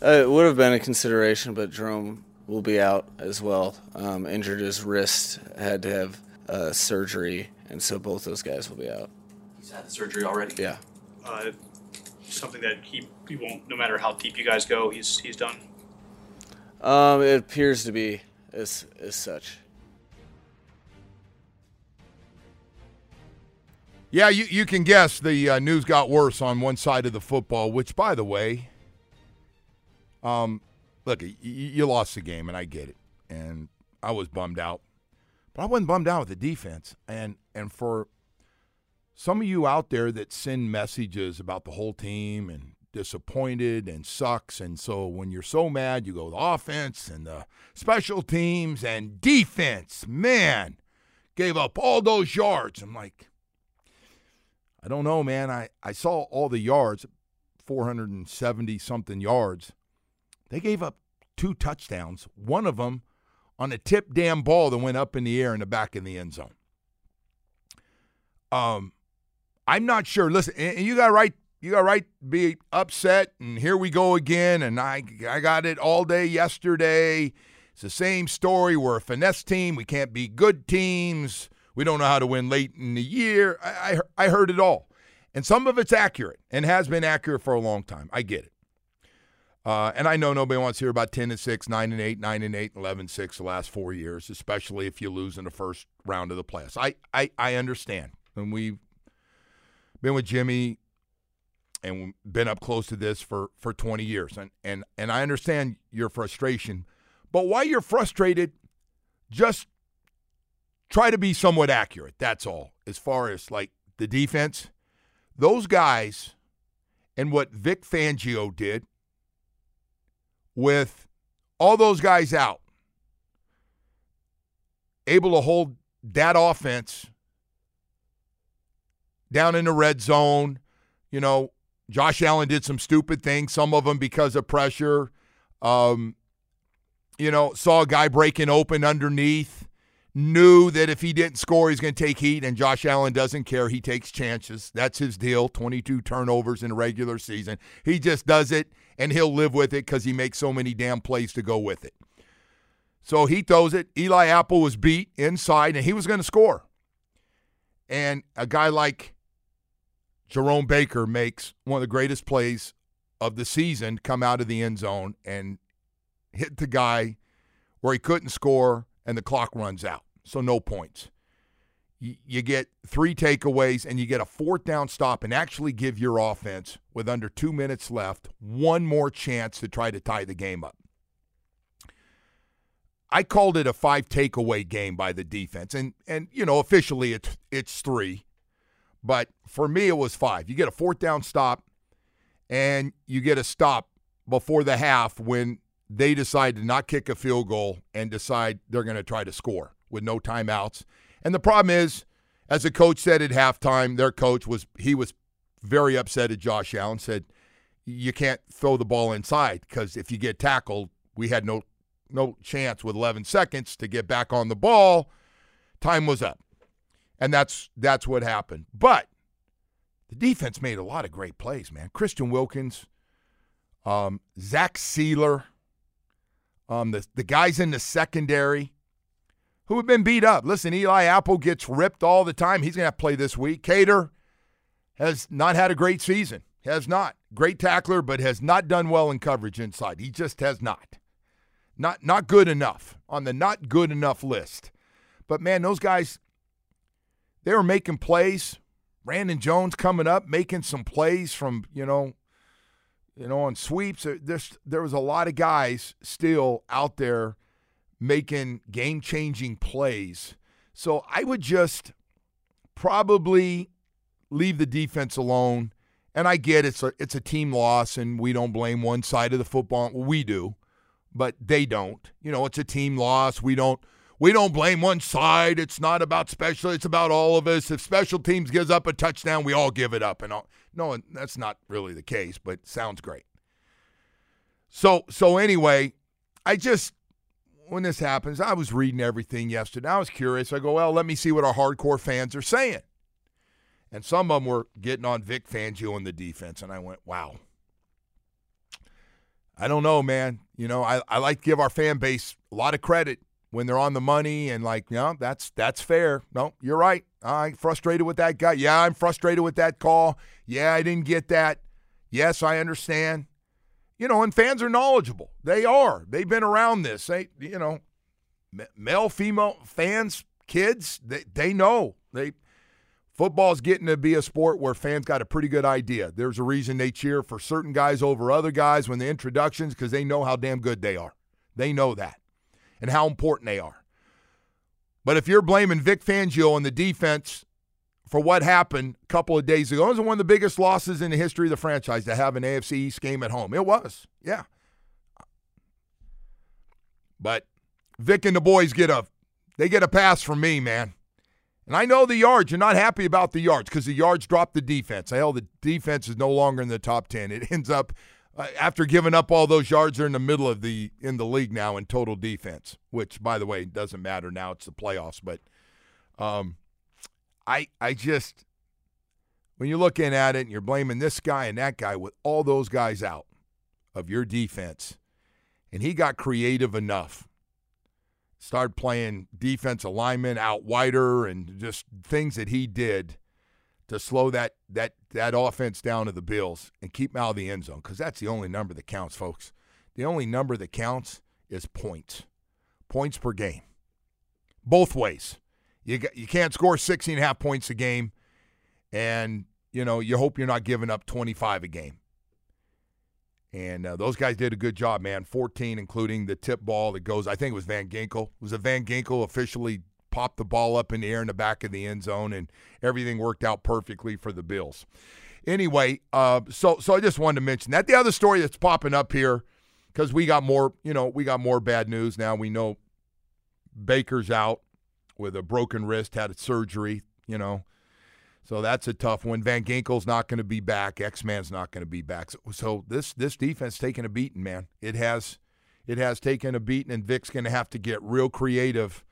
Uh, it would have been a consideration, but Jerome will be out as well. Um, injured his wrist, had to have uh, surgery, and so both those guys will be out. He's had the surgery already. Yeah. Uh, something that he, he won't, no matter how deep you guys go, he's he's done. Um, it appears to be as as such. Yeah, you, you can guess the uh, news got worse on one side of the football, which, by the way, um, look, you, you lost the game, and I get it, and I was bummed out, but I wasn't bummed out with the defense, and and for some of you out there that send messages about the whole team and disappointed and sucks, and so when you're so mad, you go the offense and the special teams and defense, man, gave up all those yards. I'm like. I don't know, man. I, I saw all the yards, 470 something yards. They gave up two touchdowns, one of them on a tip damn ball that went up in the air in the back of the end zone. Um, I'm not sure. Listen, and you got right. You got right. Be upset, and here we go again. And I, I got it all day yesterday. It's the same story. We're a finesse team. We can't be good teams. We don't know how to win late in the year. I, I, I heard it all. And some of it's accurate and has been accurate for a long time. I get it. Uh, and I know nobody wants to hear about 10 and 6, 9 and 8, 9 and 8, 11 and 6 the last four years, especially if you lose in the first round of the playoffs. I, I, I understand. And we've been with Jimmy and been up close to this for, for 20 years. And, and, and I understand your frustration. But while you're frustrated, just try to be somewhat accurate. That's all. As far as like the defense, those guys and what Vic Fangio did with all those guys out, able to hold that offense down in the red zone. You know, Josh Allen did some stupid things, some of them because of pressure. Um, you know, saw a guy breaking open underneath knew that if he didn't score, he's going to take heat, and Josh Allen doesn't care. He takes chances. That's his deal 22 turnovers in a regular season. He just does it, and he'll live with it because he makes so many damn plays to go with it. So he throws it. Eli Apple was beat inside, and he was going to score. And a guy like Jerome Baker makes one of the greatest plays of the season come out of the end zone and hit the guy where he couldn't score and the clock runs out. So no points. You get three takeaways and you get a fourth down stop and actually give your offense, with under two minutes left, one more chance to try to tie the game up. I called it a five takeaway game by the defense, and and you know officially it's it's three, but for me it was five. You get a fourth down stop, and you get a stop before the half when they decide to not kick a field goal and decide they're going to try to score with no timeouts. And the problem is, as the coach said at halftime, their coach was he was very upset at Josh Allen. Said you can't throw the ball inside because if you get tackled, we had no no chance with 11 seconds to get back on the ball. Time was up, and that's that's what happened. But the defense made a lot of great plays, man. Christian Wilkins, um, Zach Sieler, um, the the guys in the secondary who have been beat up. Listen, Eli Apple gets ripped all the time. He's going to play this week. Kader has not had a great season. Has not. Great tackler, but has not done well in coverage inside. He just has not. Not not good enough on the not good enough list. But man, those guys, they were making plays. Brandon Jones coming up, making some plays from you know, you know, on sweeps. There's there was a lot of guys still out there making game changing plays. So I would just probably leave the defense alone. And I get it's a it's a team loss, and we don't blame one side of the football. We do, but they don't. You know, it's a team loss. We don't we don't blame one side. It's not about special. It's about all of us. If special teams gives up a touchdown, we all give it up. And all. no, that's not really the case, but sounds great. So so anyway, I just when this happens, I was reading everything yesterday. I was curious. I go, well, let me see what our hardcore fans are saying. And some of them were getting on Vic Fangio in the defense. And I went, wow. I don't know, man. You know, I, I like to give our fan base a lot of credit when they're on the money and like, you know, that's that's fair. No, you're right. I'm frustrated with that guy. Yeah, I'm frustrated with that call. Yeah, I didn't get that. Yes, I understand. You know, and fans are knowledgeable. They are. They've been around this. They, you know, male, female fans, kids, they, they know. They Football's getting to be a sport where fans got a pretty good idea. There's a reason they cheer for certain guys over other guys when the introductions because they know how damn good they are. They know that and how important they are. But if you're blaming Vic Fangio and the defense for what happened a couple of days ago, it was one of the biggest losses in the history of the franchise to have an AFC East game at home. It was, yeah. But Vic and the boys get a they get a pass from me, man. And I know the yards. You're not happy about the yards because the yards dropped the defense. Hell, the defense is no longer in the top ten. It ends up uh, after giving up all those yards, they're in the middle of the in the league now in total defense. Which, by the way, doesn't matter now. It's the playoffs. But um, I I just when you're looking at it and you're blaming this guy and that guy with all those guys out of your defense, and he got creative enough started playing defense alignment out wider and just things that he did to slow that that that offense down to the Bills and keep them out of the end zone because that's the only number that counts, folks. The only number that counts is points, points per game, both ways. You got, you can't score 16 and a half points a game, and you know you hope you're not giving up 25 a game. And uh, those guys did a good job, man. 14, including the tip ball that goes, I think it was Van Ginkel. Was it Van Ginkel officially popped the ball up in the air in the back of the end zone, and everything worked out perfectly for the Bills. Anyway, uh, so so I just wanted to mention that. The other story that's popping up here, because we got more, you know, we got more bad news now. We know Baker's out with a broken wrist, had a surgery, you know. So that's a tough one. Van Ginkel's not going to be back. X Man's not going to be back. So, so, this this defense taking a beating, man. It has it has taken a beating, and Vic's going to have to get real creative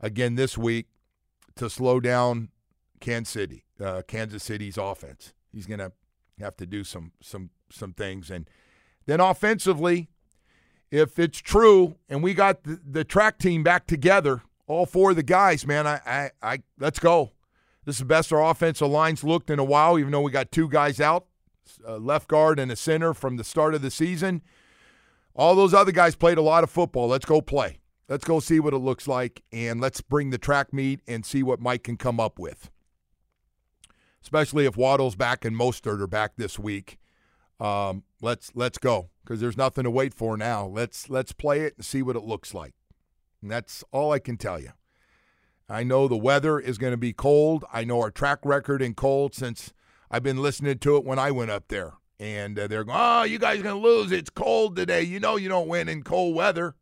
again this week to slow down Kansas City, uh, Kansas City's offense. He's going to have to do some some some things, and then offensively, if it's true, and we got the, the track team back together, all four of the guys, man, I I, I let's go. This is the best our offensive line's looked in a while, even though we got two guys out, a left guard and a center from the start of the season. All those other guys played a lot of football. Let's go play. Let's go see what it looks like, and let's bring the track meet and see what Mike can come up with. Especially if Waddle's back and Mostert are back this week. Um, let's let's go because there's nothing to wait for now. Let's let's play it and see what it looks like. And that's all I can tell you. I know the weather is going to be cold. I know our track record in cold since I've been listening to it when I went up there. And uh, they're going, oh, you guys are going to lose. It's cold today. You know you don't win in cold weather.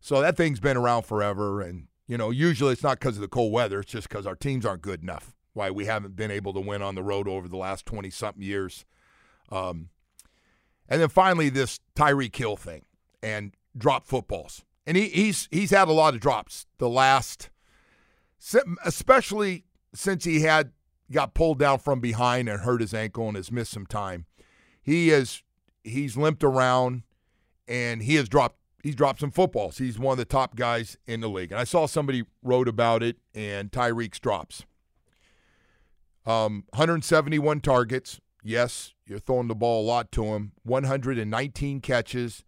So that thing's been around forever. And, you know, usually it's not because of the cold weather. It's just because our teams aren't good enough. Why we haven't been able to win on the road over the last 20 something years. Um, and then finally, this Tyreek Hill thing and drop footballs. And he, he's he's had a lot of drops the last – especially since he had got pulled down from behind and hurt his ankle and has missed some time. He is he's limped around and he has dropped he's dropped some footballs. He's one of the top guys in the league. And I saw somebody wrote about it and Tyreek's drops. Um, 171 targets. Yes, you're throwing the ball a lot to him. 119 catches,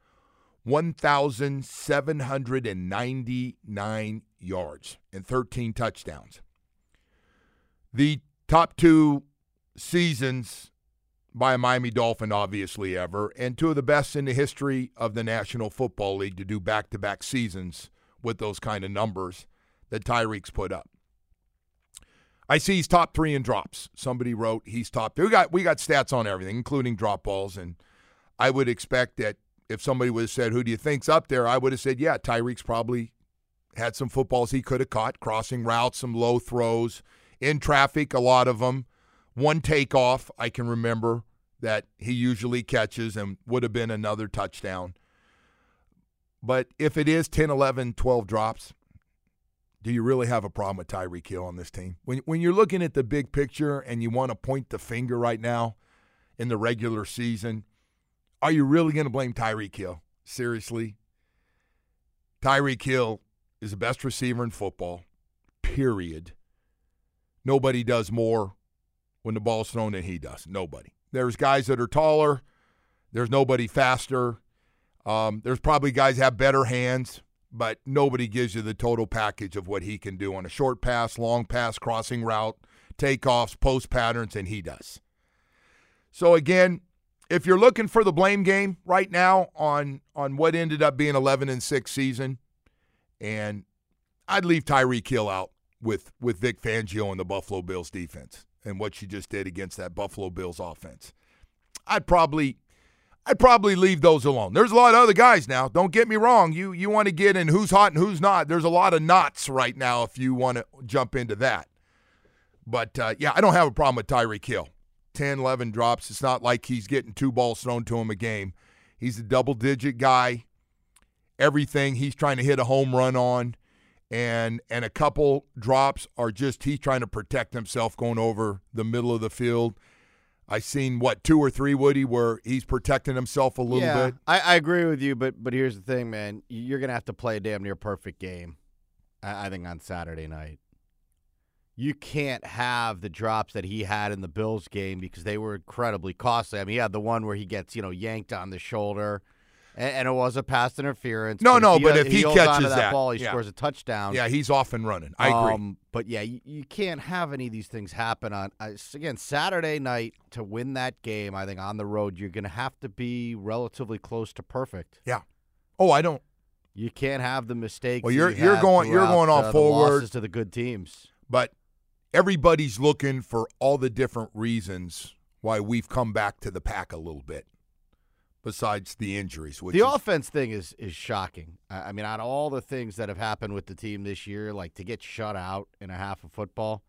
1,799 yards, and 13 touchdowns. The top two seasons by a Miami Dolphin, obviously, ever, and two of the best in the history of the National Football League to do back to back seasons with those kind of numbers that Tyreek's put up. I see he's top three in drops. Somebody wrote he's top three. We got we got stats on everything, including drop balls, and I would expect that if somebody would have said, "Who do you think's up there?" I would have said, "Yeah, Tyreek's probably had some footballs he could have caught, crossing routes, some low throws in traffic, a lot of them. One takeoff I can remember that he usually catches and would have been another touchdown. But if it is 10, 11, 12 drops, do you really have a problem with Tyreek Hill on this team? When when you're looking at the big picture and you want to point the finger right now in the regular season, are you really going to blame Tyreek Hill? Seriously? Tyreek Hill is the best receiver in football. Period. Nobody does more when the ball's thrown than he does. Nobody. There's guys that are taller. There's nobody faster. Um, there's probably guys that have better hands but nobody gives you the total package of what he can do on a short pass, long pass, crossing route, takeoffs, post patterns, and he does. So again, if you're looking for the blame game right now on on what ended up being 11 and 6 season, and I'd leave Tyreek Hill out with with Vic Fangio and the Buffalo Bills defense and what she just did against that Buffalo Bills offense. I'd probably I'd probably leave those alone. There's a lot of other guys now. Don't get me wrong. You you want to get in who's hot and who's not. There's a lot of knots right now if you want to jump into that. But uh, yeah, I don't have a problem with Tyreek Hill. 10, 11 drops. It's not like he's getting two balls thrown to him a game. He's a double digit guy. Everything he's trying to hit a home run on and and a couple drops are just he's trying to protect himself going over the middle of the field I seen what two or three Woody where he's protecting himself a little yeah, bit. I, I agree with you, but but here's the thing, man. You're gonna have to play a damn near perfect game. I, I think on Saturday night. You can't have the drops that he had in the Bills game because they were incredibly costly. I mean, he had the one where he gets you know yanked on the shoulder and, and it was a pass interference. No, but no, if he, but if he, he catches that, that, ball, he yeah. scores a touchdown. Yeah, he's off and running. I agree. Um, but yeah, you, you can't have any of these things happen on uh, again Saturday night to win that game. I think on the road you're going to have to be relatively close to perfect. Yeah. Oh, I don't. You can't have the mistakes. Well, you're you you're going you're going off uh, the forward losses to the good teams. but everybody's looking for all the different reasons why we've come back to the pack a little bit. Besides the injuries, which the is, offense thing is is shocking. I, I mean, on all the things that have happened with the team this year, like to get shut out in a half of football.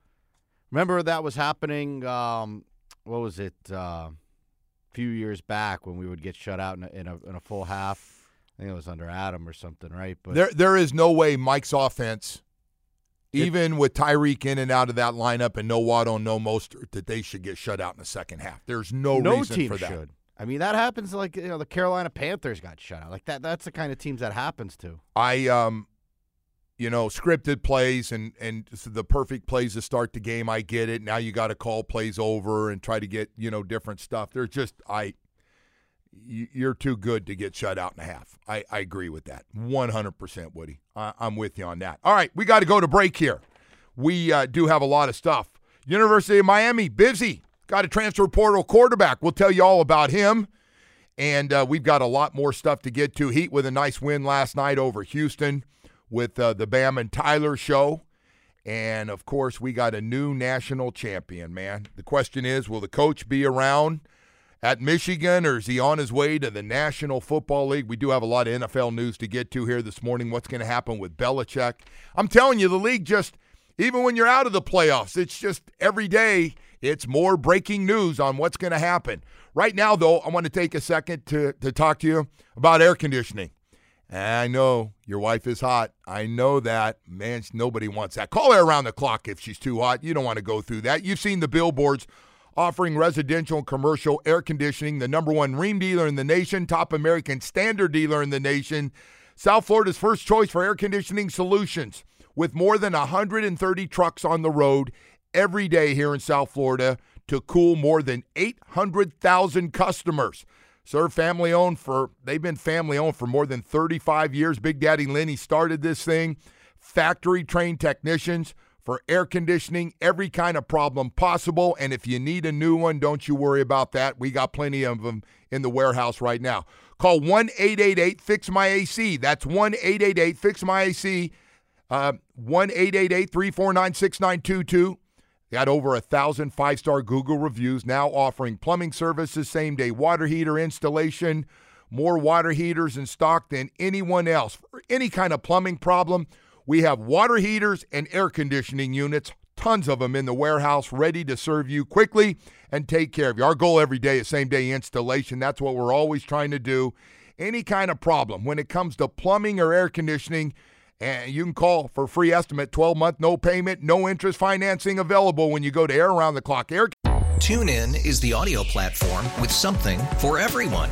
Remember that was happening. Um, what was it? Uh, a few years back when we would get shut out in a, in a in a full half. I think it was under Adam or something, right? But there there is no way Mike's offense, even with Tyreek in and out of that lineup and no Waddle and no Mostert, that they should get shut out in the second half. There's no, no reason team for that. should. I mean, that happens like you know the Carolina Panthers got shut out. Like that. That's the kind of teams that happens to. I um you know, scripted plays and and the perfect plays to start the game. I get it. Now you got to call plays over and try to get you know different stuff. There's just I, you're too good to get shut out in a half. I I agree with that 100 percent, Woody. I, I'm with you on that. All right, we got to go to break here. We uh, do have a lot of stuff. University of Miami busy. Got a transfer portal quarterback. We'll tell you all about him. And uh, we've got a lot more stuff to get to. Heat with a nice win last night over Houston with uh, the Bam and Tyler show. And of course, we got a new national champion, man. The question is will the coach be around at Michigan or is he on his way to the National Football League? We do have a lot of NFL news to get to here this morning. What's going to happen with Belichick? I'm telling you, the league just, even when you're out of the playoffs, it's just every day it's more breaking news on what's going to happen. Right now, though, I want to take a second to, to talk to you about air conditioning. I know your wife is hot. I know that. Man, nobody wants that. Call her around the clock if she's too hot. You don't want to go through that. You've seen the billboards offering residential and commercial air conditioning, the number one Rheem dealer in the nation, top American standard dealer in the nation, South Florida's first choice for air conditioning solutions. With more than 130 trucks on the road every day here in South Florida, to cool more than 800,000 customers. Serve family owned for they've been family owned for more than 35 years. Big Daddy Lenny started this thing. Factory trained technicians for air conditioning, every kind of problem possible. And if you need a new one, don't you worry about that. We got plenty of them in the warehouse right now. Call 1 888 Fix My AC. That's 1 888 Fix My AC. Uh, 1 888 349 6922. Got over a thousand five star Google reviews now offering plumbing services, same day water heater installation, more water heaters in stock than anyone else. For any kind of plumbing problem, we have water heaters and air conditioning units, tons of them in the warehouse, ready to serve you quickly and take care of you. Our goal every day is same day installation. That's what we're always trying to do. Any kind of problem when it comes to plumbing or air conditioning, and you can call for free estimate 12 month, no payment, no interest financing available when you go to Air Around the Clock Air. TuneIn is the audio platform with something for everyone.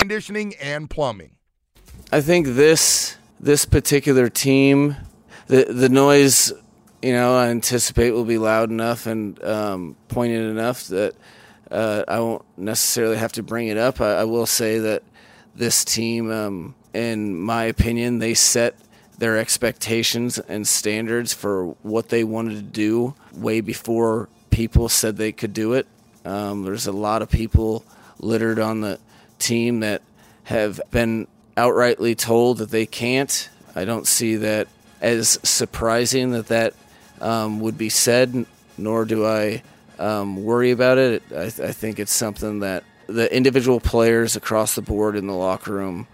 Conditioning and plumbing. I think this this particular team, the the noise, you know, I anticipate will be loud enough and um, poignant enough that uh, I won't necessarily have to bring it up. I, I will say that this team, um, in my opinion, they set their expectations and standards for what they wanted to do way before people said they could do it. Um, there's a lot of people littered on the team that have been outrightly told that they can't. I don't see that as surprising that that um, would be said, nor do I um, worry about it. I, th- I think it's something that the individual players across the board in the locker room,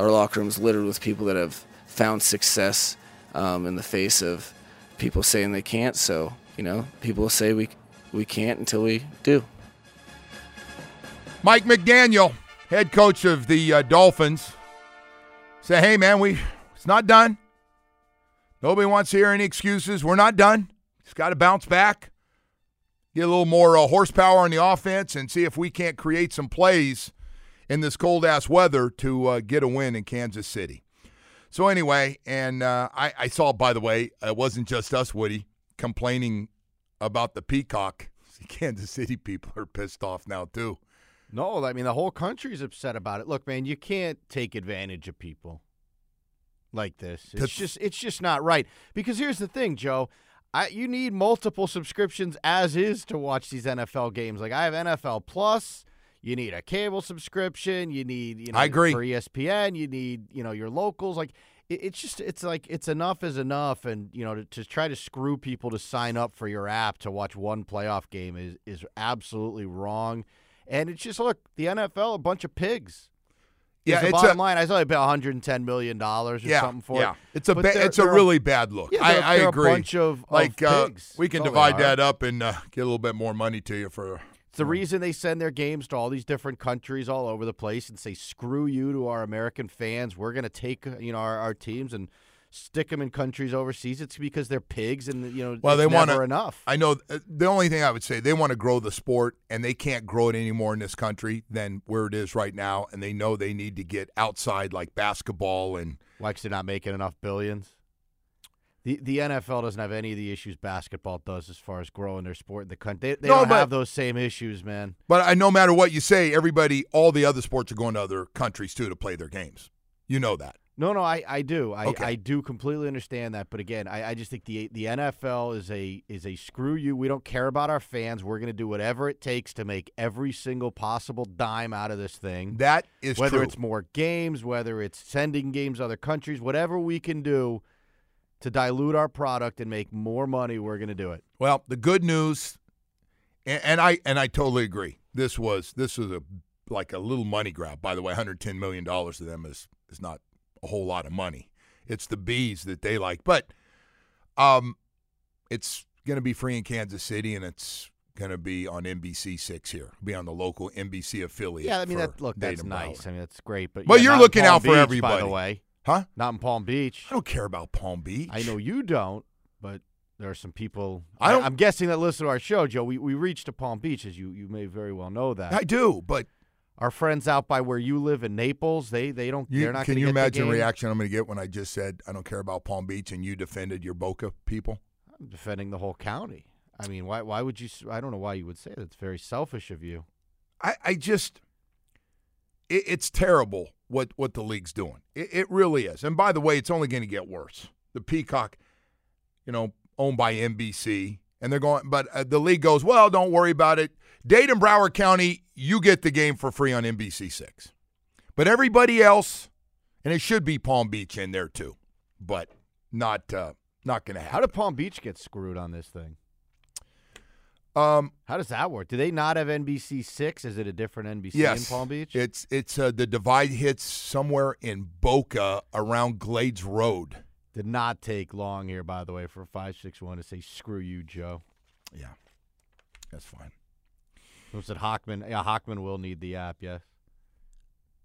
our locker room is littered with people that have found success um, in the face of people saying they can't. So, you know, people say we, we can't until we do. Mike McDaniel, head coach of the uh, Dolphins, say, "Hey, man, we it's not done. Nobody wants to hear any excuses. We're not done. Just got to bounce back, get a little more uh, horsepower on the offense, and see if we can't create some plays in this cold ass weather to uh, get a win in Kansas City." So anyway, and uh, I, I saw, by the way, it wasn't just us, Woody, complaining about the peacock. Kansas City people are pissed off now too. No, I mean the whole country's upset about it. Look, man, you can't take advantage of people like this. It's just it's just not right. Because here's the thing, Joe. I, you need multiple subscriptions as is to watch these NFL games. Like I have NFL Plus. You need a cable subscription. You need you know I agree. for ESPN. You need you know your locals. Like it, it's just it's like it's enough is enough. And you know to, to try to screw people to sign up for your app to watch one playoff game is is absolutely wrong. And it's just look the NFL a bunch of pigs. Yeah, the it's bottom a- line. I saw they pay 110 million dollars or yeah, something for yeah. it. It's a ba- it's a really bad look. Yeah, I, they're- I they're agree. A bunch of of like uh, pigs. we can That's divide that up and uh, get a little bit more money to you for. It's the reason they send their games to all these different countries all over the place and say, "Screw you to our American fans. We're going to take uh, you know our, our teams and stick them in countries overseas, it's because they're pigs and you know Well, they want never enough. I know uh, the only thing I would say they want to grow the sport, and they can't grow it anymore in this country than where it is right now. And they know they need to get outside like basketball and Like they're not making enough billions. The the NFL doesn't have any of the issues basketball does as far as growing their sport in the country. They, they No, don't but- have those same issues, man. But I, no matter what you say, everybody, all the other sports are going to other countries too to play their games. You know that. No, no, I, I do. I, Okay. I do completely understand that. But again, I, I just think the the NFL is a is a screw you. We don't care about our fans. We're going to do whatever it takes to make every single possible dime out of this thing. That is whether true. it's more games, whether it's sending games to other countries, whatever we can do to dilute our product and make more money, we're going to do it. Well, the good news, and, and I and I totally agree. This was this was a like a little money grab. By the way, 110 million dollars to them is is not a whole lot of money. It's the bees that they like, but um, it's going to be free in Kansas City, and it's going to be on NBC six here. Be on the local NBC affiliate. Yeah, I mean that. Look, that's nice. I mean that's great. But But yeah, you're looking out for everybody. by the way. Huh? Not in Palm Beach. I don't care about Palm Beach. I know you don't, but there are some people. I don't- I'm guessing that listen to our show, Joe. We we reached to Palm Beach, as you you may very well know that. I do, but our friends out by where you live in Naples, they they don't. You, they're not. can you imagine the reaction I'm going to get when I just said I don't care about Palm Beach and you defended your Boca people? I'm defending the whole county. I mean, why why would you? I don't know why you would say that. It's very selfish of you. I, I just it, it's terrible what what the league's doing. It, it really is. And by the way, it's only going to get worse. The Peacock, you know, owned by NBC, and they're going. But uh, the league goes, well, don't worry about it. Dayton Broward County, you get the game for free on NBC six. But everybody else, and it should be Palm Beach in there too, but not uh, not going to happen. How did Palm Beach get screwed on this thing? Um, How does that work? Do they not have NBC six? Is it a different NBC yes, in Palm Beach? It's it's uh, the divide hits somewhere in Boca around Glades Road. Did not take long here, by the way, for five six one to say "screw you, Joe." Yeah, that's fine. Was it Hockman? Yeah, Hockman will need the app. Yes,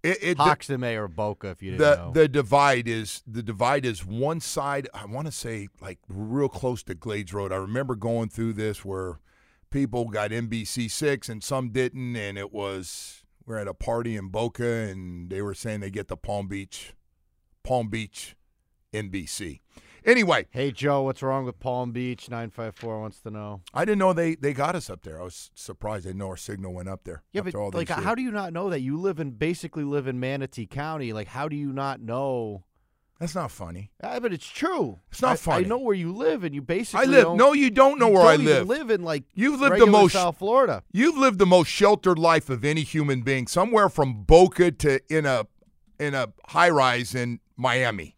It, it Hawks the mayor of Boca. If you didn't the know, the divide is the divide is one side. I want to say like real close to Glades Road. I remember going through this where people got NBC six and some didn't, and it was we're at a party in Boca and they were saying they get the Palm Beach, Palm Beach, NBC. Anyway, hey Joe, what's wrong with Palm Beach? Nine five four wants to know. I didn't know they they got us up there. I was surprised. they didn't know our signal went up there. Yeah, but all like, years. how do you not know that? You live in basically live in Manatee County. Like, how do you not know? That's not funny. Ah, but it's true. It's not I- funny. I know where you live, and you basically I live. No, you don't know you where I don't even live. live in like You've lived the most South Florida. You've lived the most sheltered life of any human being. Somewhere from Boca to in a in a high rise in Miami.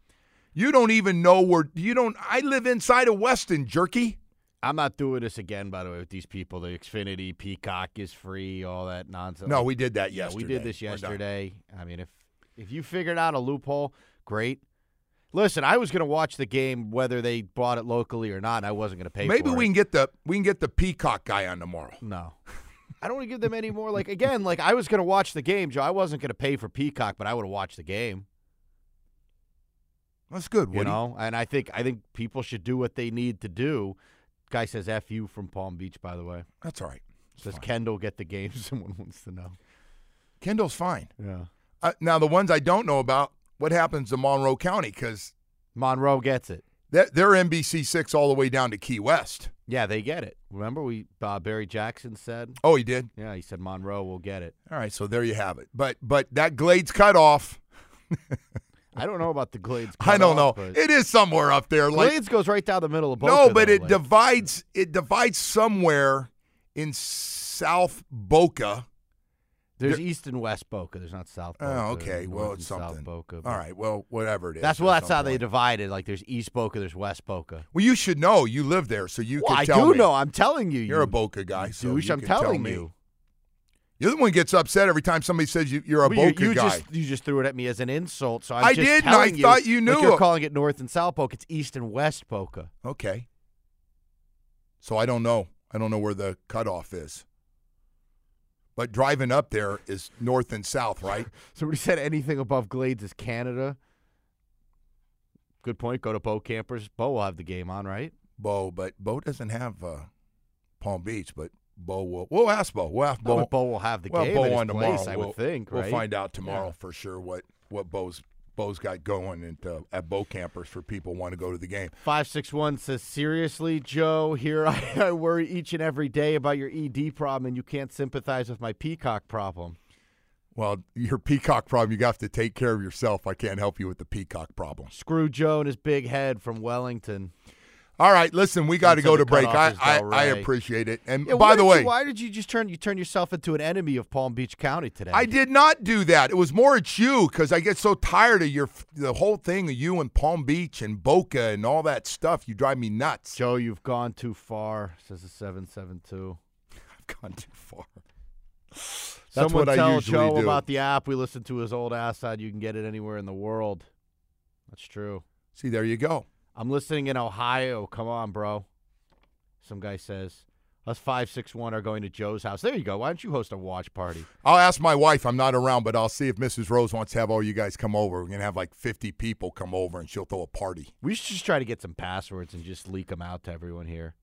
You don't even know where. You don't. I live inside of Weston, jerky. I'm not doing this again, by the way, with these people. The Xfinity Peacock is free, all that nonsense. No, we did that Yeah, we did this yesterday. I mean, if if you figured out a loophole, great. Listen, I was going to watch the game whether they bought it locally or not. and I wasn't going to pay. Maybe for we it. can get the we can get the Peacock guy on tomorrow. No. I don't want to give them any more. Like again, like I was going to watch the game, Joe. I wasn't going to pay for Peacock, but I would have watched the game. That's good. You know, and I think I think people should do what they need to do. Guy says "f you" from Palm Beach, by the way. That's all right. Says Kendall get the game. Someone wants to know. Kendall's fine. Yeah. Uh, now the ones I don't know about. What happens to Monroe County? Because Monroe gets it. they're, they're NBC six all the way down to Key West. Yeah, they get it. Remember, we uh, Barry Jackson said. Oh, he did. Yeah, he said Monroe will get it. All right, so there you have it. But but that Glades cutoff. I don't know about the Glades. I don't know. It is somewhere up there. Like Glades goes right down the middle of both. no, but it divides. It divides somewhere in South Boca. There's there- East and West Boca. There's not South. Oh, Boca. Oh, okay. Well, it's and South. Boca. All right. Well, whatever it is. That's at well. That's how they point. divided. Like there's East Boca, there's West Boca. Well, you should know. You live there, so you Well, can I tell do me. know. I'm telling you. You're you a Boca guy, so douche, you I'm tell telling me. you. You're the one gets upset every time somebody says you, you're a Well, you- Boca you, guy. just you just threw it at me as an insult. So I'm I just did, and I telling thought you like knew. you're calling it North and South Boca. It's East and West Boca. Okay. So I don't know. I don't know where the cutoff is. But driving up there is north and south, right? Somebody said anything above Glades is Canada. Good point. Go to Bokampers. Bo will have the game on, right? Bo, but Bo doesn't have uh, Palm Beach, but Bo will. We'll ask Bo. We'll ask Bo. Bo will have the well, game Bo on tomorrow. place, I would We'll- think, We'll find out tomorrow Yeah. for sure what what Bo's Bo's got going at uh, at Bokampers for people who want to go to the game. 561 says, Seriously, Joe, here I, I worry each and every day about your ED problem, and you can't sympathize with my peacock problem. Well, your peacock problem, you have to take care of yourself. I can't help you with the peacock problem. Screw Joe and his big head from Wellington. All right, listen, we got to go to break. I, I, I appreciate it. And Yeah, by the way, you- why did you just turn you turn yourself into an enemy of Palm Beach County today? I did not do that. It was more at you because I get so tired of your the whole thing of you and Palm Beach and Boca and all that stuff. You drive me nuts. Joe, you've gone too far, says the 772. I've gone too far. That's Someone what I usually Joe do. about the app. We listen to his old ass side. You can get it anywhere in the world. That's true. See, there you go. I'm listening in Ohio. Come on, bro. Some guy says, us 561 are going to Joe's house. There you go. Why don't you host a watch party? I'll ask my wife. I'm not around, but I'll see if Mrs. Rose wants to have all you guys come over. We're gonna have like 50 people come over, and she'll throw a party. We should just try to get some passwords and just leak them out to everyone here.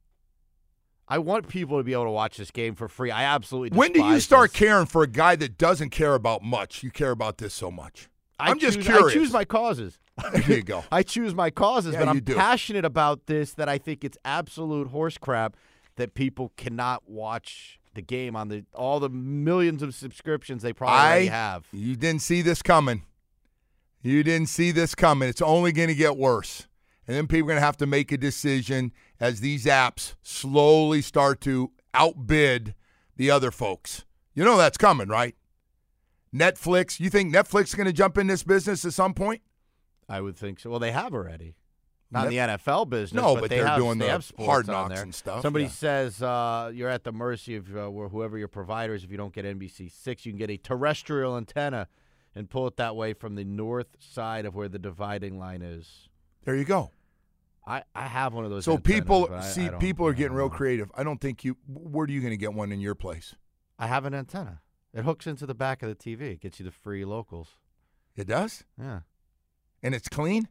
I want people to be able to watch this game for free. I absolutely When do you start this. caring for a guy that doesn't care about much? You care about this so much. I I'm just curious. I choose my causes. There you go. I choose my causes, Yeah, but I'm do. passionate about this that I think it's absolute horse crap that people cannot watch the game on the all the millions of subscriptions they probably I have. You didn't see this coming. You didn't see this coming. It's only going to get worse. And then people are going to have to make a decision as these apps slowly start to outbid the other folks. You know that's coming, right? Netflix. You think Netflix is going to jump in this business at some point? I would think so. Well, they have already. Not in the NFL business. No, but, they they're have, doing they the have sports hard on knocks there. and stuff, Somebody yeah. says uh, you're at the mercy of uh, wh- whoever your provider is. If you don't get NBC six, you can get a terrestrial antenna and pull it that way from the north side of where the dividing line is. There you go. I, I have one of those. So antennas, people but I- see I don't- people are getting real know. creative. I don't think you. Where are you going to get one in your place? I have an antenna. It hooks into the back of the TV. It gets you the free locals. It does, Yeah. And it's clean.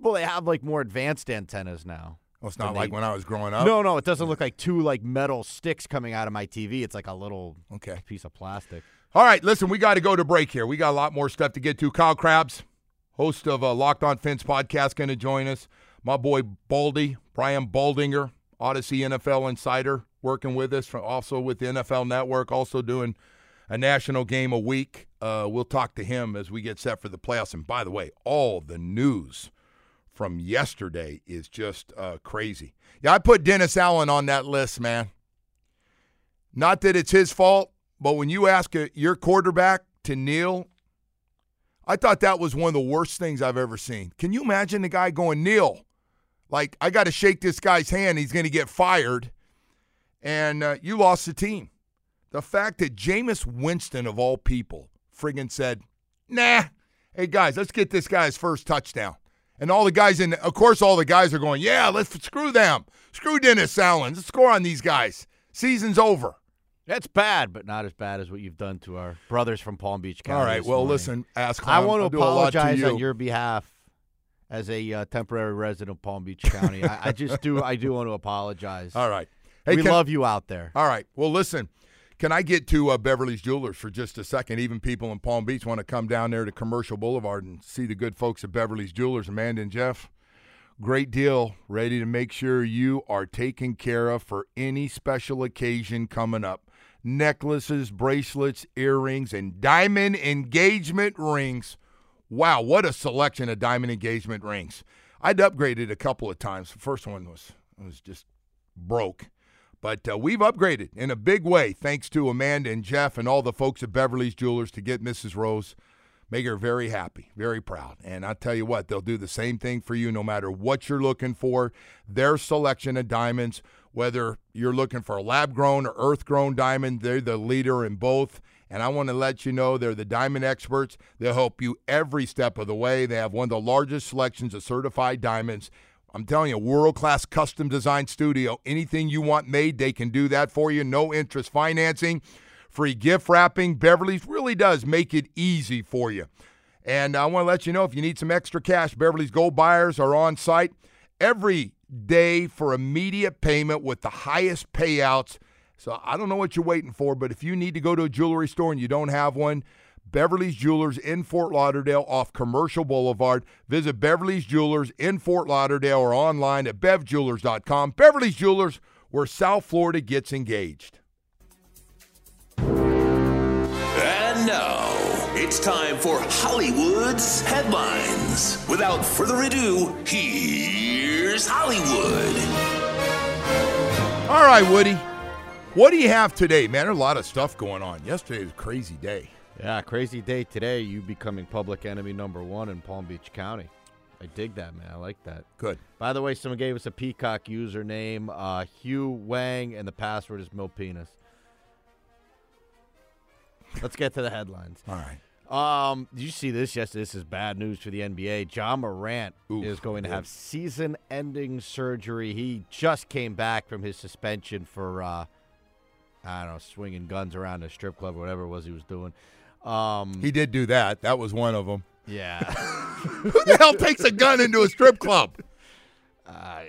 Well, they have like more advanced antennas now. Well, it's not like they- when I was growing up. No, no, it doesn't look like two like metal sticks coming out of my TV. It's like a little Okay. piece of plastic. All right, listen, we got to go to break here. We got a lot more stuff to get to. Kyle Crabbs, host of a Locked On Fence podcast, going to join us. My boy Baldy, Brian Baldinger, Audacy NFL Insider, working with us, from, also with the NFL Network, also doing a national game a week. Uh, we'll talk to him as we get set for the playoffs. And by the way, all the news from yesterday is just uh, crazy. Yeah, I put Dennis Allen on that list, man. Not that it's his fault, but when you ask a, your quarterback to kneel, I thought that was one of the worst things I've ever seen. Can you imagine the guy going kneel? Like I got to shake this guy's hand, he's going to get fired, and uh, you lost the team. The fact that Jameis Winston of all people friggin' said, "Nah, hey guys, let's get this guy's first touchdown," and all the guys in, of course, all the guys are going, "Yeah, let's screw them, screw Dennis Allen, let's score on these guys. Season's over." That's bad, but not as bad as what you've done to our brothers from Palm Beach County. All right, well, morning. listen, ask I want to do a lot to apologize on your behalf as a uh, temporary resident of Palm Beach County. I, I just do. I do want to apologize. All right. we can- love you out there. All right. Well, listen. Can I get to uh, Beverly's Jewelers for just a second? Even people in Palm Beach want to come down there to Commercial Boulevard and see the good folks at Beverly's Jewelers, Amanda and Jeff. Great deal. Ready to make sure you are taken care of for any special occasion coming up. Necklaces, bracelets, earrings, and diamond engagement rings. Wow, what a selection of diamond engagement rings. I'd upgraded a couple of times. The first one was was just broke. But uh, we've upgraded in a big way thanks to Amanda and Jeff and all the folks at Beverly's Jewelers to get Mrs. Rose, make her very happy, very proud. And I tell you what, they'll do the same thing for you no matter what you're looking for. Their selection of diamonds, whether you're looking for a lab grown or earth grown diamond, they're the leader in both. And I want to let you know they're the diamond experts. They'll help you every step of the way. They have one of the largest selections of certified diamonds. I'm telling you, world class custom design studio. Anything you want made, they can do that for you. No interest financing, free gift wrapping. Beverly's really does make it easy for you. And I want to let you know if you need some extra cash, Beverly's Gold Buyers are on site every day for immediate payment with the highest payouts. So I don't know what you're waiting for, but if you need to go to a jewelry store and you don't have one, Beverly's Jewelers in Fort Lauderdale off Commercial Boulevard. Visit Beverly's Jewelers in Fort Lauderdale or online at bevjewelers.com. Beverly's Jewelers, where South Florida gets engaged. And now it's time for Hollywood's headlines. Without further ado, here's Hollywood. All right, Woody. What do you have today, man? There's a lot of stuff going on. Yesterday was a crazy day. Yeah, crazy day today. You becoming public enemy number one in Palm Beach County. I dig that, man. I like that. Good. By the way, someone gave us a Peacock username, uh, Hugh Wang, and the password is Milpenis. Let's get to the headlines. All right. Um, did you see this Yes, This is bad news for the NBA. Ja Morant Oof, is going to have season-ending surgery. He just came back from his suspension for, uh, I don't know, swinging guns around a strip club or whatever it was he was doing. Um, He did do that. That was one of them. yeah. Who the hell takes a gun into a strip club? I,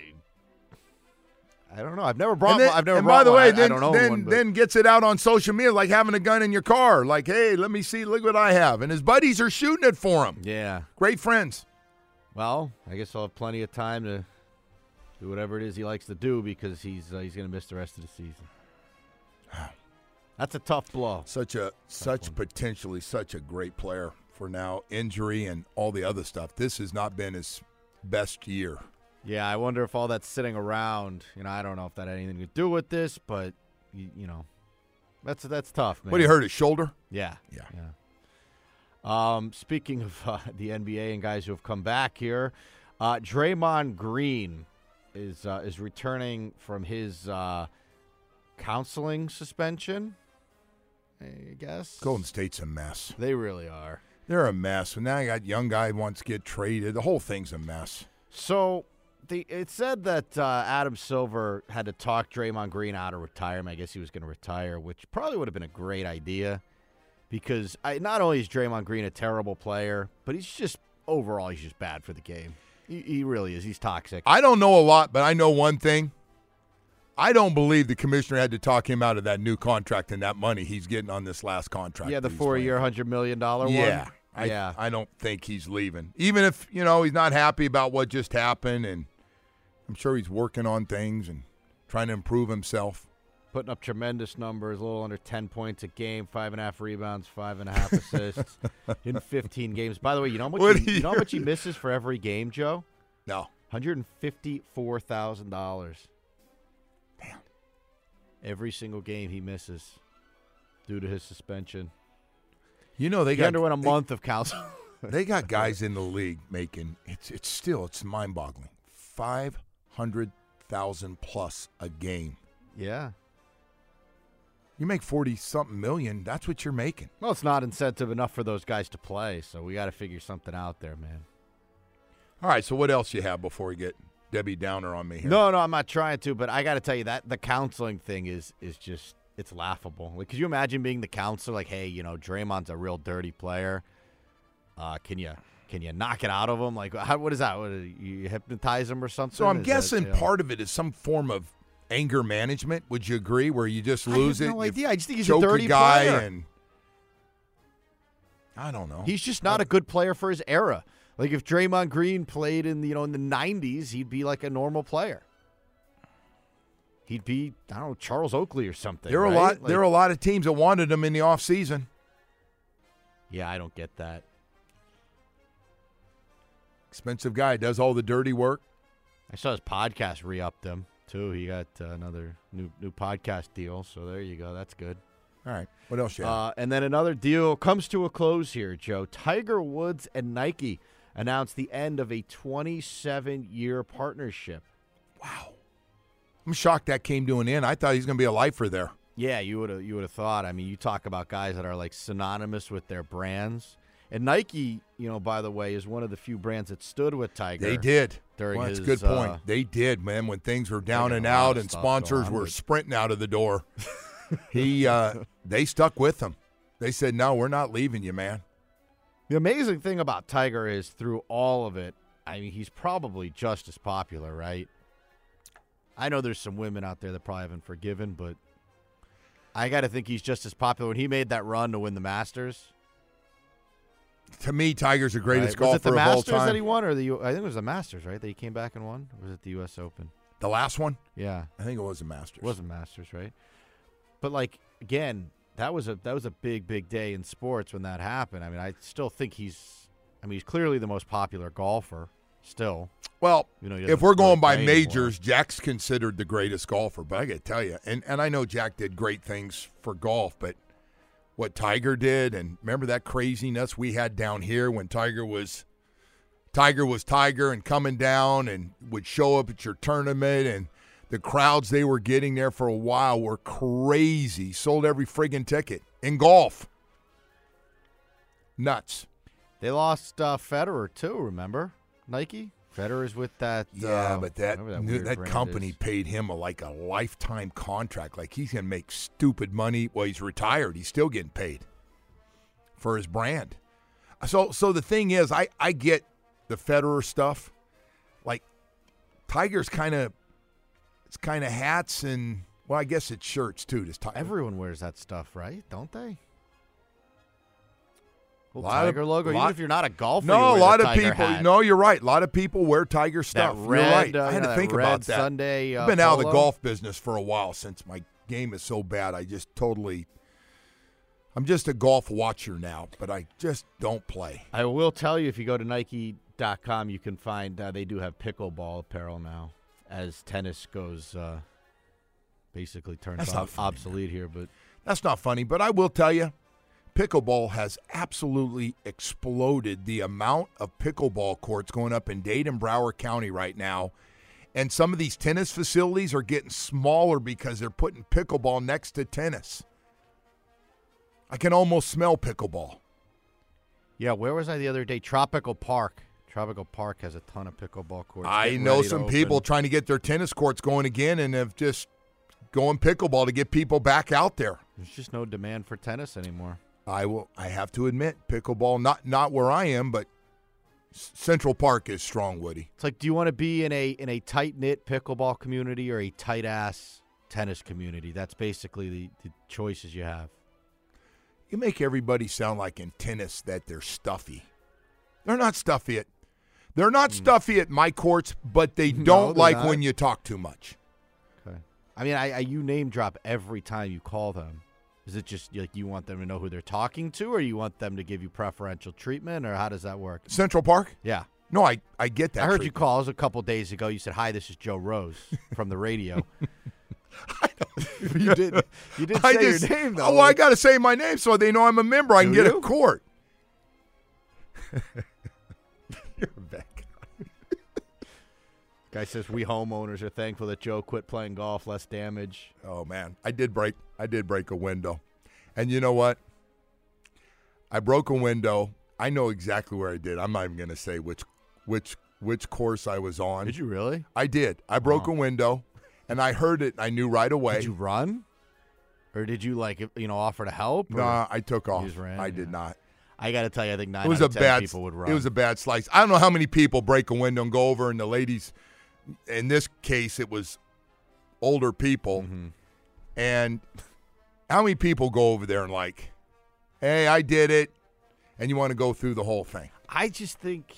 I don't know. I've never brought. And, then- I've never and by the way, I, then, I then, one. Then gets it out on social media like having a gun in your car. Like, hey, let me see, look what I have. And his buddies are shooting it for him. yeah. Great friends. Well, I guess I'll have plenty of time to do whatever it is he likes to do because he's uh, he's going to miss the rest of the season. That's a tough blow. Such a such potentially such a great player for now. Injury and all the other stuff. This has not been his best year. Yeah, I wonder if all that sitting around, you know, I don't know if that had anything to do with this, but you, you know, that's that's tough, man. What you hurt his shoulder? Yeah, Yeah. yeah. Um, speaking of uh, the NBA and guys who have come back here, uh, Draymond Green is uh, is returning from his uh, counseling suspension. I guess Golden State's a mess. they really are. They're a mess. And now you got young guy wants to get traded. The whole thing's a mess. So the it said that uh, Adam Silver had to talk Draymond Green out of retirement. I guess he was going to retire, which probably would have been a great idea because I, not only is Draymond Green a terrible player, but he's just overall he's just bad for the game. He, he really is. He's toxic. I don't know a lot, but I know one thing. I don't believe the commissioner had to talk him out of that new contract and that money he's getting on this last contract. yeah, the four-year, hundred million dollar one. Yeah. I, yeah. I don't think he's leaving. Even if, you know, he's not happy about what just happened and I'm sure he's working on things and trying to improve himself. Putting up tremendous numbers, a little under ten points a game, five and a half rebounds, five and a half assists in fifteen games. By the way, you know how much What he, do you know how much he misses for every game, Joe? No. Hundred and fifty-four thousand dollars. Damn. Every single game he misses due to his suspension. You know, they He got underwent a they- month of counsel. They got guys in the league making it's it's still it's mind boggling. Five hundred thousand plus a game. yeah. You make forty something million, that's what you're making. Well, it's not incentive enough for those guys to play, so we got to figure something out there, man. All right, so what else you have before we get Debbie Downer on me here? No, no, I'm not trying to, but I got to tell you that the counseling thing is is just it's laughable. Like, could you imagine being the counselor? Like, hey, you know, Draymond's a real dirty player. Uh, can you can you knock it out of him? Like, how, what is that? What, you hypnotize him or something? So I'm Is that, guessing you know- part of it is some form of anger management. Would you agree? Where you just I lose have it, no idea. I just think he's a dirty guy, player. and I don't know. He's just not a good player for his era. Like if Draymond Green played in the, you know in the '90s, he'd be like a normal player. He'd be I don't know Charles Oakley or something. there are a lot. Like- there are a lot of teams that wanted him in the off season. Yeah, I don't get that. Expensive guy does all the dirty work. I saw his podcast re-upped him too. He got uh, another new new podcast deal. So there you go. That's good. All right, what else you have? Uh, and then another deal comes to a close here, Joe. Tiger Woods and Nike announced the end of a 27-year partnership. Wow. I'm shocked that came to an end. I thought he's going to be a lifer there. Yeah, you would have you would have thought. I mean, you talk about guys that are like synonymous with their brands. And Nike, you know, by the way, is one of the few brands that stood with Tiger. They did. during well, that's a his, good point. uh, they did, man. When things were down and out and sponsors were with- sprinting out of the door, he uh, they stuck with him. They said, "No, we're not leaving you, man." The amazing thing about Tiger is through all of it, I mean, he's probably just as popular, right? I know there's some women out there that probably haven't forgiven, but I got to think he's just as popular. When he made that run to win the Masters, To me, Tiger's the greatest right? was golfer it the of all Masters time. that he won, or the U- I think it was the Masters, right? That he came back and won, or was it the U.S. Open? the last one? Yeah, I think it was the Masters. it wasn't Masters, right? But like again, that was a that was a big big day in sports when that happened. I mean, I still think he's. I mean, he's clearly the most popular golfer. Still, Well, You know, if we're going by play anymore. majors, Jack's considered the greatest golfer. But I got to tell you, and, and I know Jack did great things for golf, but what Tiger did, and remember that craziness we had down here when Tiger was Tiger was Tiger and coming down and would show up at your tournament and the crowds they were getting there for a while were crazy. Sold every friggin' ticket in golf. Nuts. they lost uh, Federer too. Remember Nike? Federer's with that. Yeah, uh, but that that, that company is. paid him a, like a lifetime contract. Like he's gonna make stupid money. Well, he's retired. He's still getting paid for his brand. So so the thing is, I I get the Federer stuff. Like Tiger's kind of it's kind of hats and well, I guess it's shirts too. Does Tiger? Everyone wears that stuff, right? Don't they? Well, Lot of- Tiger logo. lot- even if you're not a golfer, you No, a lot of people. hat. No, you're right. A lot of people wear Tiger That stuff. red, you're right. uh, I had to think about that. Sunday, uh, I've been out of the golf business for a while since my game is so bad. I just totally. I'm just a golf watcher now, but I just don't play. I will tell you, if you go to Nike.com, you can find uh, they do have pickleball apparel now, as tennis goes uh, basically turns That's ob- not funny, obsolete here. But That's not funny, but I will tell you, pickleball has absolutely exploded. The amount of pickleball courts going up in Dade and Broward County right now, and some of these tennis facilities are getting smaller because they're putting pickleball next to tennis. I can almost smell pickleball. yeah, where was I the other day? Tropical Park. Tropical Park has a ton of pickleball courts. I getting know some open. people trying to get their tennis courts going again and have just going pickleball to get people back out there. There's just no demand for tennis anymore. I will. I have to admit, pickleball not not where I am, but Central Park is strong, Woody. It's like, do you want to be in a in a tight knit pickleball community or a tight ass tennis community? That's basically the, the choices you have. You make everybody sound like in tennis that they're stuffy. They're not stuffy at. They're not stuffy at my courts, but they Hmm. No, don't they're like not. when you talk too much. Okay. I mean, I, I you name drop every time you call them. Is it just like you want them to know who they're talking to, or you want them to give you preferential treatment, or how does that work? Central Park? Yeah. No, I I get that. I heard you treatment. call was a couple days ago. You said, "Hi, this is Joe Rose from the radio." you did. You did I say just, your name though. Oh, I got to say my name so they know I'm a member. I can Do get you? a court. You're a bad. Guy says we homeowners are thankful that Joe quit playing golf. Less damage. Oh man, I did break. I did break a window, and you know what? I broke a window. I know exactly where I did. I'm not even going to say which which which course I was on. Did you really? I did. I broke a window, and I heard it. and I knew right away. Did you run, or did you like you know offer to help? or- Nah, I took off. ran? I did not. I got to tell you, I think nine It was out a of 10 bad. people would run. It was a bad slice. I don't know how many people break a window and go over, and the ladies. In this case, it was older people, Mm-hmm. and how many people go over there and like, "Hey, I did it," and you want to go through the whole thing. I just think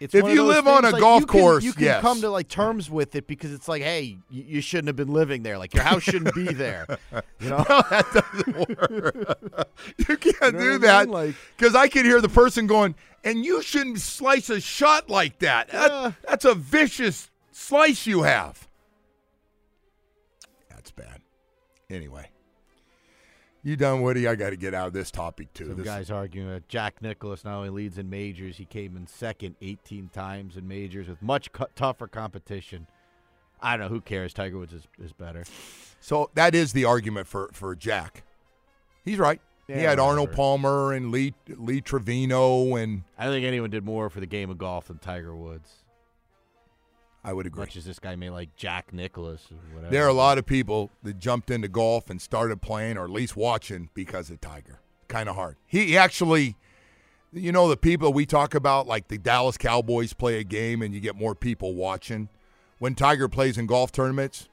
it's If you live on a like, golf you can- course, you can yes. come to like terms with it because it's like, hey, you, you shouldn't have been living there. Like your house shouldn't be there. You know, No, that doesn't work. you can't know do what I that mean? Like- because I can hear the person going, "And you shouldn't slice a shot like that. That- that's a vicious slice you have." That's bad. Anyway, you done, Woody? I got to get out of this topic too. Some This- guys arguing that Jack Nicklaus not only leads in majors, he came in second 18 times in majors with much cu- tougher competition. I don't know. Who cares? Tiger Woods is, is better. So that is the argument for for Jack. He's right. he had Arnold. Palmer and Lee Lee Trevino, and I don't think anyone did more for the game of golf than Tiger Woods. I would agree. Much as this guy may like Jack Nicklaus or whatever. There are a lot of people that jumped into golf and started playing or at least watching because of Tiger. Kind of hard. He actually, You know the people we talk about, like the Dallas Cowboys play a game and you get more people watching. When Tiger plays in golf tournaments,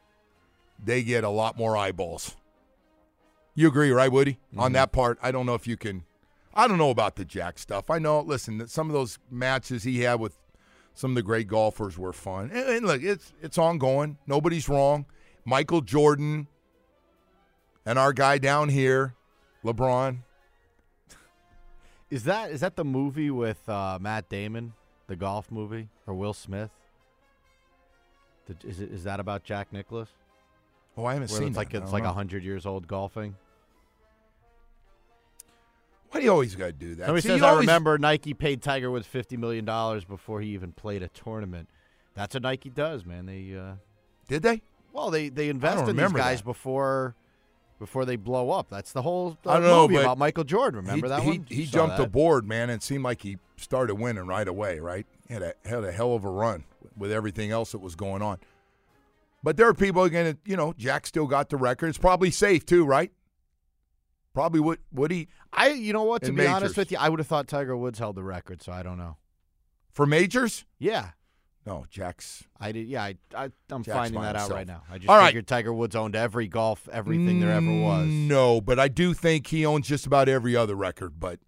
they get a lot more eyeballs. You agree, right, Woody? On mm-hmm. that part, I don't know if you can. I don't know about the Jack stuff. I know. Listen, some of those matches he had with some of the great golfers were fun. And, and look, it's it's ongoing. Nobody's wrong. Michael Jordan and our guy down here, LeBron. Is that is that the movie with uh, Matt Damon, the golf movie, or Will Smith? The- Is it is that about Jack Nicklaus? Oh, I haven't Where seen it's that. like it's like hundred years old golfing. Why do you always got to do that? Somebody See, says I always- remember Nike paid Tiger Woods fifty million dollars before he even played a tournament. That's what Nike does, man. They uh, did they? Well, they they invest in these guys that. before before they blow up. That's the whole uh, know, movie about Michael Jordan. Remember he, that he, one? He jumped that. aboard, man, and it seemed like he started winning right away. Right, had a had a hell of a run with everything else that was going on. But there are people again. You know, Jack still got the record. It's probably safe too, right? Probably would would he I you know what? To be honest with you, I would have thought Tiger Woods held the record, so I don't know. for majors? Yeah, No, Jack's. I did. Yeah, I, I I'm Jack's finding that out right now. I just All right. figured Tiger Woods owned every golf, everything there ever was. Mm, no, but I do think he owns just about every other record. But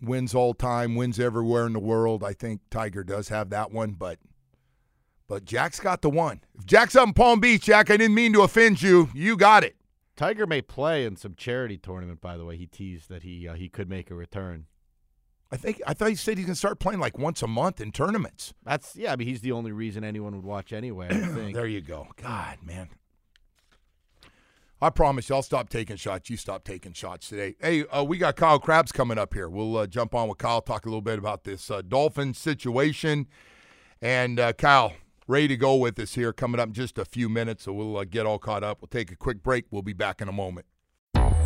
wins all time, wins everywhere in the world. I think Tiger does have that one, but but Jack's got the one. If Jack's up in Palm Beach, Jack, I didn't mean to offend you. You got it. Tiger may play in some charity tournament. By the way, he teased that he uh, he could make a return. I think I thought he said he can start playing like once a month in tournaments. That's yeah. I mean, he's the only reason anyone would watch anyway. I think. There you go. God, man. I promise you, I'll stop taking shots. You stop taking shots today. Hey, uh, we got Kyle Crabbs coming up here. We'll uh, jump on with Kyle, talk a little bit about this uh, Dolphin situation. And uh, Kyle, ready to go with us here coming up in just a few minutes. So we'll uh, get all caught up. We'll take a quick break. We'll be back in a moment.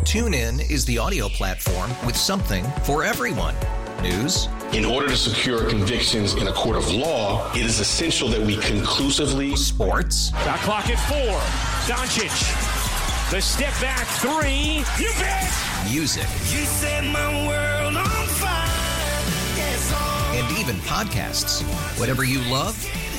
TuneIn is the audio platform with something for everyone. News, In order to secure convictions in a court of law, it is essential that we conclusively sports, Shot clock at four. Doncic. The step back three. You bet. music, You set my world on fire. Yes, and even podcasts. Whatever you love,